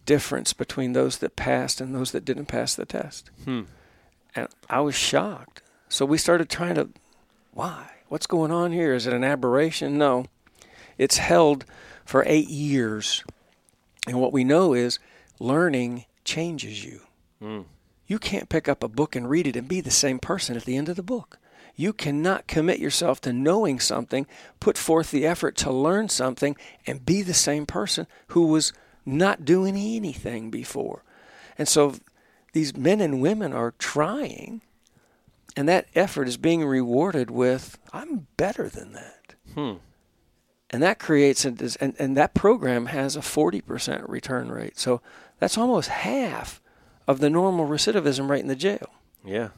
Speaker 1: difference between those that passed and those that didn't pass the test.
Speaker 2: Hmm.
Speaker 1: And I was shocked. So we started trying to, why? What's going on here? Is it an aberration? No. It's held for eight years. And what we know is learning changes you.
Speaker 2: Mm.
Speaker 1: You can't pick up a book and read it and be the same person at the end of the book. You cannot commit yourself to knowing something, put forth the effort to learn something, and be the same person who was not doing anything before. And so these men and women are trying, and that effort is being rewarded with, I'm better than that.
Speaker 2: Hmm.
Speaker 1: And that creates, a, and, and that program has a 40% return rate. So that's almost half of the normal recidivism rate in the jail.
Speaker 2: Yeah.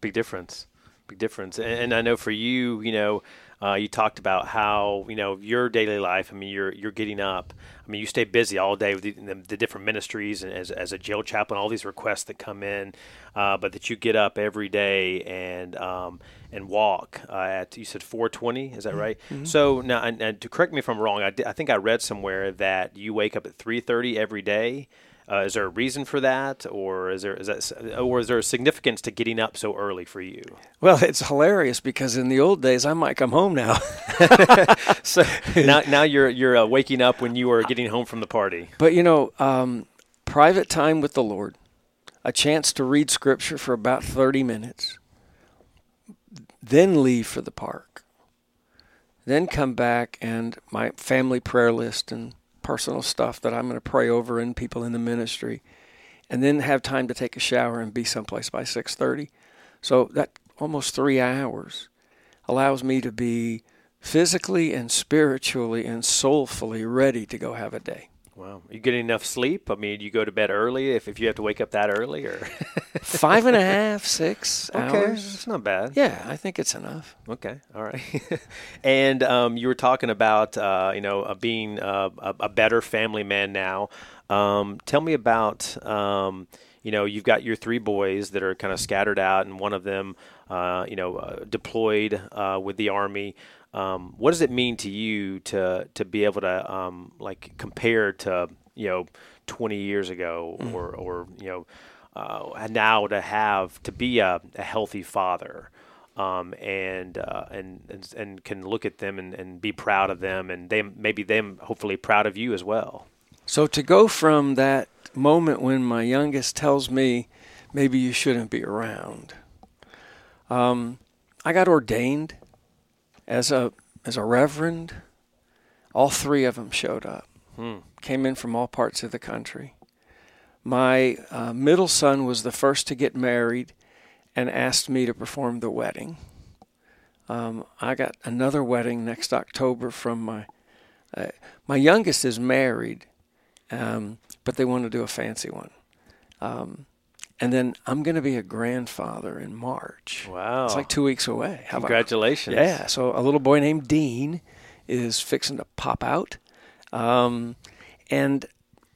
Speaker 2: Big difference. Big difference. And, and I know for you, you know, uh, you talked about how you know your daily life. I mean, you're you're getting up. I mean, you stay busy all day with the, the, different ministries and as, as a jail chaplain, all these requests that come in. Uh, but that you get up every day and um, and walk uh, at you said 4:20. Is that right?
Speaker 1: Mm-hmm.
Speaker 2: So now, and, and to correct me if I'm wrong, I, did, I think I read somewhere that you wake up at 3:30 every day. Uh, is there a reason for that, or is there is that, or is there a significance to getting up so early for you?
Speaker 1: Well, it's hilarious because in the old days I might come home now.
Speaker 2: so now, now you're you're uh, waking up when you are getting home from the party.
Speaker 1: But you know, um, private time with the Lord, a chance to read Scripture for about thirty minutes, then leave for the park, then come back and my family prayer list and personal stuff that I'm going to pray over and people in the ministry, and then have time to take a shower and be someplace by 6:30. So that almost three hours allows me to be physically and spiritually and soulfully ready to go have a day.
Speaker 2: Wow. You getting enough sleep? I mean, you go to bed early if, if you have to wake up that early or
Speaker 1: five and a half, six
Speaker 2: okay.
Speaker 1: hours.
Speaker 2: It's not bad.
Speaker 1: Yeah, I think it's enough.
Speaker 2: Okay. All right. and um, you were talking about, uh, you know, uh, being uh, a, a, better family man now. Um, tell me about, um, you know, you've got your three boys that are kind of scattered out, and one of them, uh, you know, uh, deployed uh, with the army. Um, what does it mean to you to to be able to um, like compare to you know 20 years ago mm. or or you know uh, now to have to be a, a healthy father um, and, uh, and and and can look at them and, and be proud of them and they maybe them hopefully proud of you as well.
Speaker 1: So to go from that moment when my youngest tells me maybe you shouldn't be around. Um, I got ordained as a as a reverend. All three of them showed up.
Speaker 2: Hmm.
Speaker 1: Came in from all parts of the country. My uh, middle son was the first to get married, and asked me to perform the wedding. Um, I got another wedding next October from my uh, my youngest is married, um, but they want to do a fancy one. Um, and then I'm going to be a grandfather in March.
Speaker 2: Wow.
Speaker 1: It's like two weeks away.
Speaker 2: How Congratulations.
Speaker 1: About, yeah. So a little boy named Dean is fixing to pop out. Um, and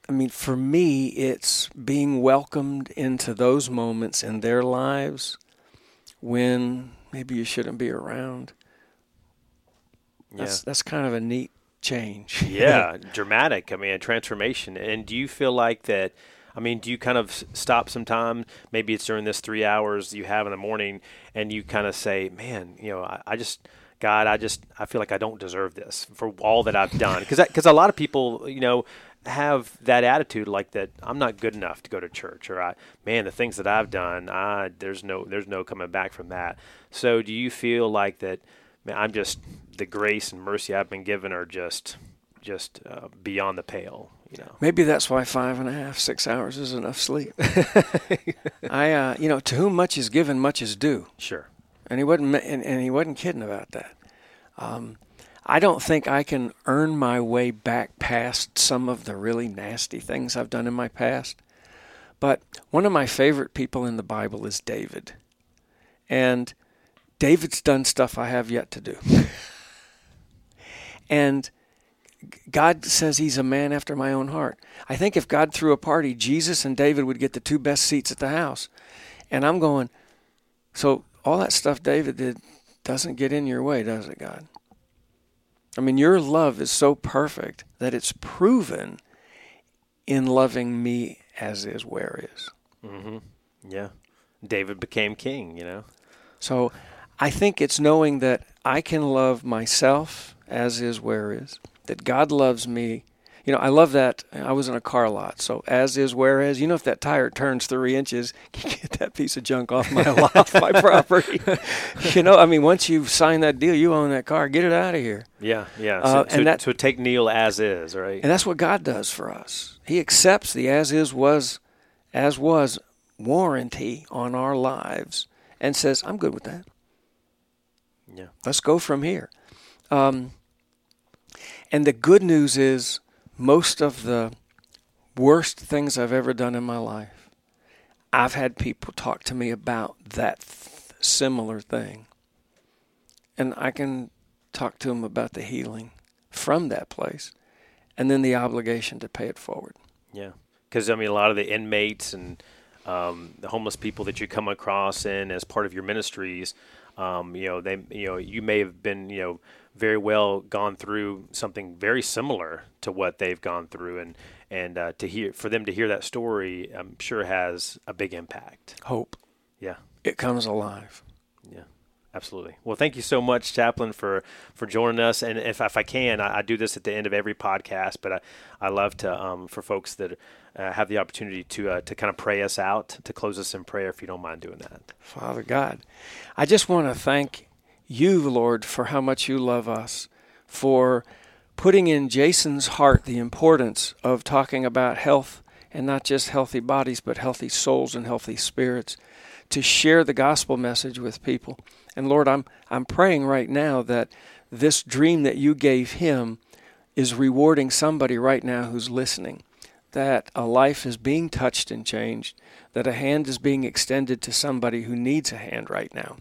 Speaker 1: I mean, for me, it's being welcomed into those moments in their lives when maybe you shouldn't be around. That's, yeah. that's kind of a neat change.
Speaker 2: yeah, dramatic. I mean, a transformation. And do you feel like that – I mean, do you kind of stop sometime? Maybe it's during this three hours you have in the morning, and you kind of say, "Man, you know, I, I just." God, I just I feel like I don't deserve this for all that I've done because because a lot of people you know have that attitude like that I'm not good enough to go to church or I man the things that I've done I there's no there's no coming back from that. So do you feel like that man I'm just the grace and mercy I've been given are just just uh, beyond the pale? You know.
Speaker 1: Maybe that's why five and a half, six hours is enough sleep. I, uh, you know, to whom much is given, much is due.
Speaker 2: Sure.
Speaker 1: And he wasn't, and, and he wasn't kidding about that. Um, I don't think I can earn my way back past some of the really nasty things I've done in my past. But one of my favorite people in the Bible is David. And David's done stuff I have yet to do. and God says he's a man after my own heart. I think if God threw a party, Jesus and David would get the two best seats at the house. And I'm going, so all that stuff David did doesn't get in your way, does it, God? I mean, your love is so perfect that it's proven in loving me as is, where is.
Speaker 2: Mm-hmm. Yeah. David became king, you know.
Speaker 1: So I think it's knowing that I can love myself as is, where is, that God loves me. You know, I love that. I was in a car lot. So as is, whereas, you know, if that tire turns three inches, you get that piece of junk off my off my property. you know, I mean, once you sign that deal, you own that car. Get it out of here.
Speaker 2: Yeah, yeah.
Speaker 1: Uh,
Speaker 2: So,
Speaker 1: and
Speaker 2: so,
Speaker 1: that-
Speaker 2: so take Neil as is, right?
Speaker 1: And that's what God does for us. He accepts the as is was as was warranty on our lives and says, I'm good with that.
Speaker 2: Yeah.
Speaker 1: Let's go from here. Um, and the good news is, most of the worst things I've ever done in my life, I've had people talk to me about that th- similar thing. And I can talk to them about the healing from that place and then the obligation to pay it forward.
Speaker 2: Yeah, because I mean, a lot of the inmates and um, the homeless people that you come across in as part of your ministries, um, you know, they, you know, you may have been, you know, very well gone through something very similar to what they've gone through, and and uh, to hear for them to hear that story, I'm sure has a big impact.
Speaker 1: Hope.
Speaker 2: Yeah.
Speaker 1: It comes alive.
Speaker 2: Yeah, absolutely. Well, thank you so much, Chaplain, for for joining us. And if, if I can, I, I do this at the end of every podcast, but I, I love to um, for folks that uh, have the opportunity to uh, to kind of pray us out, to close us in prayer, if you don't mind doing that.
Speaker 1: Father God, I just want to thank you, Lord, for how much you love us, for putting in Jason's heart the importance of talking about health and not just healthy bodies, but healthy souls and healthy spirits, to share the gospel message with people. And Lord, I'm I'm praying right now that this dream that you gave him is rewarding somebody right now who's listening. That a life is being touched and changed, that a hand is being extended to somebody who needs a hand right now.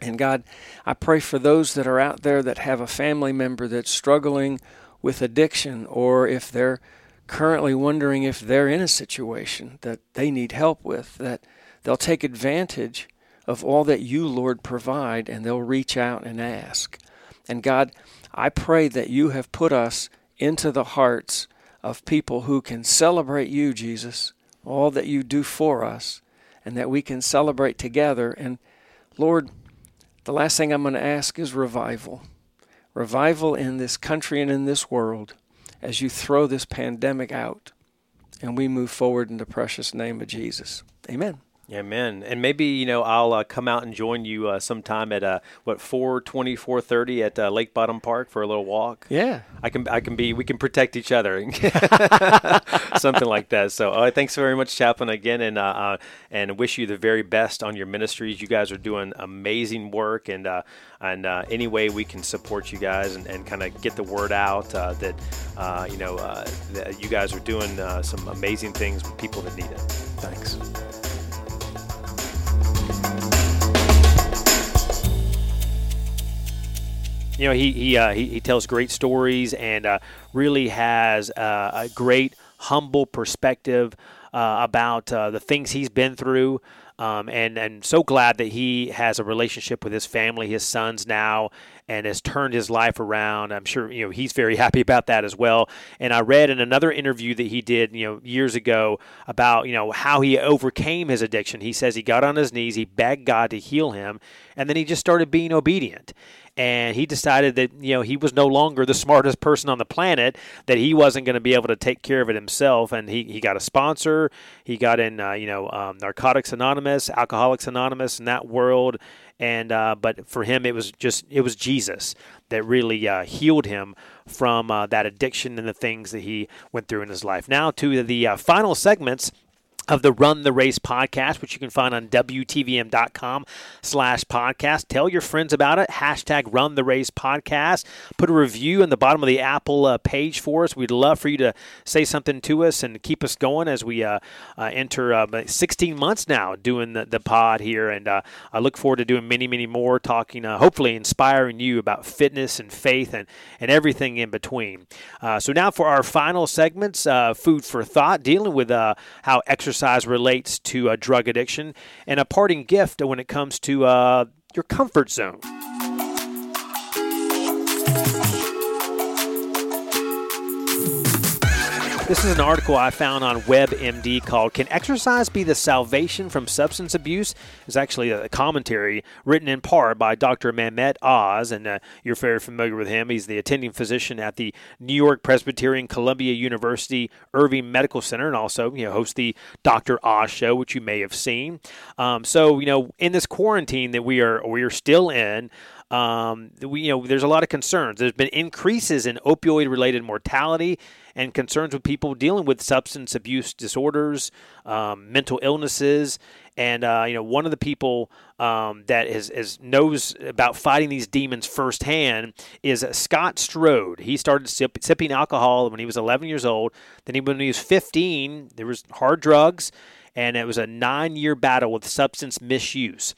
Speaker 1: And God, I pray for those that are out there that have a family member that's struggling with addiction, or if they're currently wondering if they're in a situation that they need help with, that they'll take advantage of all that you, Lord, provide and they'll reach out and ask. And God, I pray that you have put us into the hearts of people who can celebrate you, Jesus, all that you do for us, and that we can celebrate together. And Lord, the last thing I'm going to ask is revival. Revival in this country and in this world as you throw this pandemic out and we move forward in the precious name of Jesus. Amen.
Speaker 2: Amen. And maybe you know I'll uh, come out and join you uh, sometime at uh, what 4:20, 4:30 at uh, Lakebottom Park for a little walk.
Speaker 1: Yeah.
Speaker 2: I can I can be we can protect each other, something like that. So uh, thanks very much, Chaplain, again, and uh, uh, and wish you the very best on your ministries. You guys are doing amazing work, and uh, and uh, any way we can support you guys and, and kind of get the word out uh, that uh, you know uh, that you guys are doing uh, some amazing things with people that need it.
Speaker 1: Thanks.
Speaker 2: You know he he uh, he, he tells great stories and uh, really has uh, a great humble perspective uh, about uh, the things he's been through. Um, and and so glad that he has a relationship with his family, his sons now, and has turned his life around. I'm sure you know he's very happy about that as well. And I read in another interview that he did, you know, years ago about you know how he overcame his addiction. He says he got on his knees, he begged God to heal him, and then he just started being obedient and he decided that you know he was no longer the smartest person on the planet that he wasn't going to be able to take care of it himself and he, he got a sponsor. He got in uh, you know um, narcotics anonymous alcoholics anonymous in that world and uh, but for him it was just it was jesus that really uh, healed him from uh, that addiction and the things that he went through in his life. Now to the uh, final segments of the Run the Race podcast, which you can find on WTVM.com slash podcast. Tell your friends about it. Hashtag Run the Race podcast. Put a review in the bottom of the Apple uh, page for us. We'd love for you to say something to us and keep us going as we uh, uh, enter uh, 16 months now doing the, the pod here. And uh, I look forward to doing many, many more, talking, uh, hopefully inspiring you about fitness and faith and, and everything in between. So now for our final segments, food for thought, dealing with how exercise exercise relates to a drug addiction, and a parting gift when it comes to uh, your comfort zone. This is an article I found on WebMD called Can Exercise Be the Salvation from Substance Abuse? It's actually a commentary written in part by Dr. Mehmet Oz, and uh, you're very familiar with him. He's the attending physician at the New York Presbyterian Columbia University Irving Medical Center and also you know, hosts the Dr. Oz show, which you may have seen. Um, so, you know, in this quarantine that we are, we are still in, um, we, you know, there's a lot of concerns. There's been increases in opioid-related mortality and concerns with people dealing with substance abuse disorders, um, mental illnesses, and uh, you know, one of the people um, that is, is, knows about fighting these demons firsthand is Scott Strode. He started sip, sipping alcohol when he was 11 years old. Then, he, when he was 15, there was hard drugs, and it was a nine-year battle with substance misuse.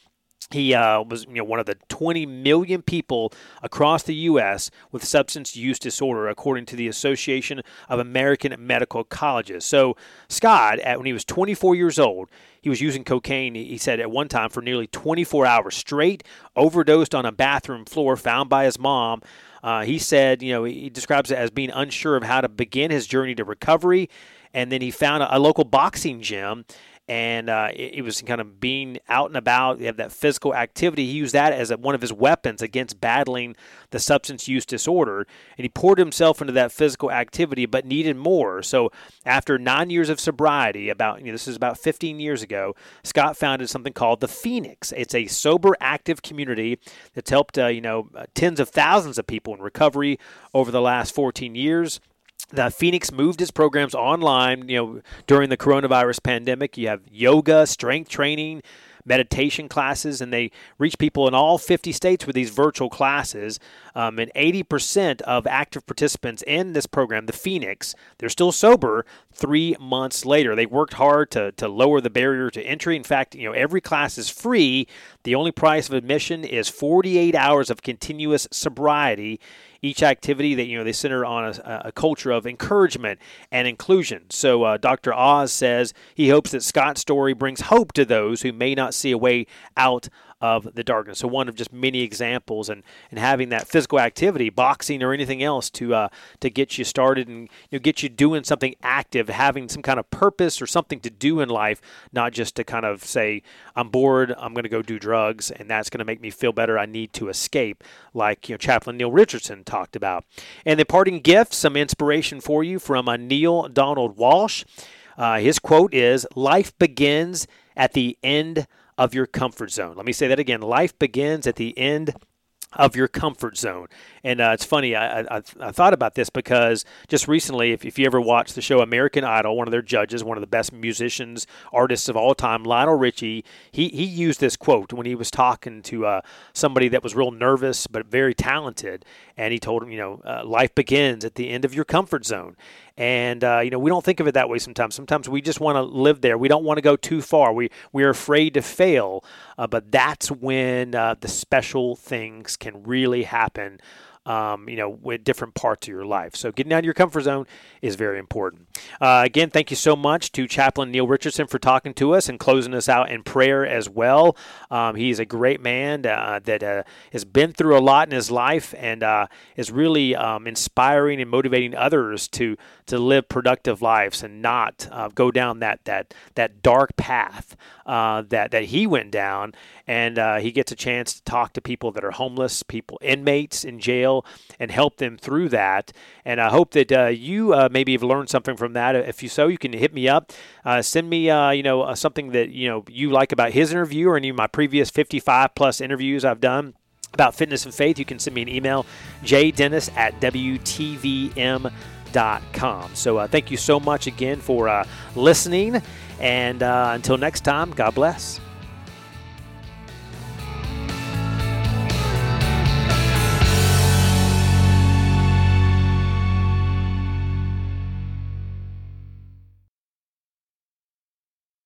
Speaker 2: He uh, was you know, one of the 20 million people across the U.S. with substance use disorder, according to the Association of American Medical Colleges. So, Scott, at, when he was 24 years old, he was using cocaine, he said, at one time for nearly 24 hours straight, overdosed on a bathroom floor found by his mom. Uh, he said, you know, he describes it as being unsure of how to begin his journey to recovery. And then he found a, a local boxing gym and uh, it, was kind of being out and about. You have that physical activity. He used that as a, one of his weapons against battling the substance use disorder, and he poured himself into that physical activity, but needed more. So after nine years of sobriety, about you know, this is about 15 years ago, Scott founded something called the Phoenix. It's a sober, active community that's helped uh, you know tens of thousands of people in recovery over the last 14 years the Phoenix moved its programs online, you know, during the coronavirus pandemic. You have yoga, strength training, meditation classes, and they reach people in all 50 states with these virtual classes. Um, and 80% of active participants in this program, the Phoenix, they're still sober three months later. They worked hard to, to lower the barrier to entry. In fact, you know, every class is free. The only price of admission is 48 hours of continuous sobriety each activity that you know they center on a, a culture of encouragement and inclusion. So uh, Dr. Oz says he hopes that Scott's story brings hope to those who may not see a way out of the darkness. So one of just many examples, and, and having that physical activity, boxing or anything else, to uh, to get you started and you know, get you doing something active, having some kind of purpose or something to do in life, not just to kind of say I'm bored, I'm going to go do drugs, and that's going to make me feel better. I need to escape, like you know Chaplain Neil Richardson talked about. And the parting gift, some inspiration for you from uh, Neale Donald Walsch. Uh, his quote is "Life begins at the end." Of your comfort zone. Let me say that again. Life begins at the end of your comfort zone. And uh, it's funny, I, I, I, thought about this because just recently, if, if you ever watched the show American Idol, one of their judges, one of the best musicians, artists of all time, Lionel Richie, he, he used this quote when he was talking to uh, somebody that was real nervous but very talented. And he told him, you know, uh, life begins at the end of your comfort zone. And uh, you know, we don't think of it that way sometimes. Sometimes we just want to live there. We don't want to go too far. We we are afraid to fail. Uh, but that's when uh, the special things can really happen um, you know, with different parts of your life. So getting out of your comfort zone is very important. Uh, again, thank you so much to Chaplain Neil Richardson for talking to us and closing us out in prayer as well. Um, he's a great man uh, that uh, has been through a lot in his life and uh, is really um, inspiring and motivating others to to live productive lives and not uh, go down that that that dark path uh, that that he went down. And he gets a chance to talk to people that are homeless, people inmates in jail and help them through that. And I hope that uh, you uh, maybe have learned something from that. If you so, you can hit me up, uh, send me uh, you know uh, something that you know you like about his interview or any of my previous 55 plus interviews I've done about fitness and faith. You can send me an email, jdennis at wtvm.com. So uh, thank you so much again for listening. And uh, until next time, God bless.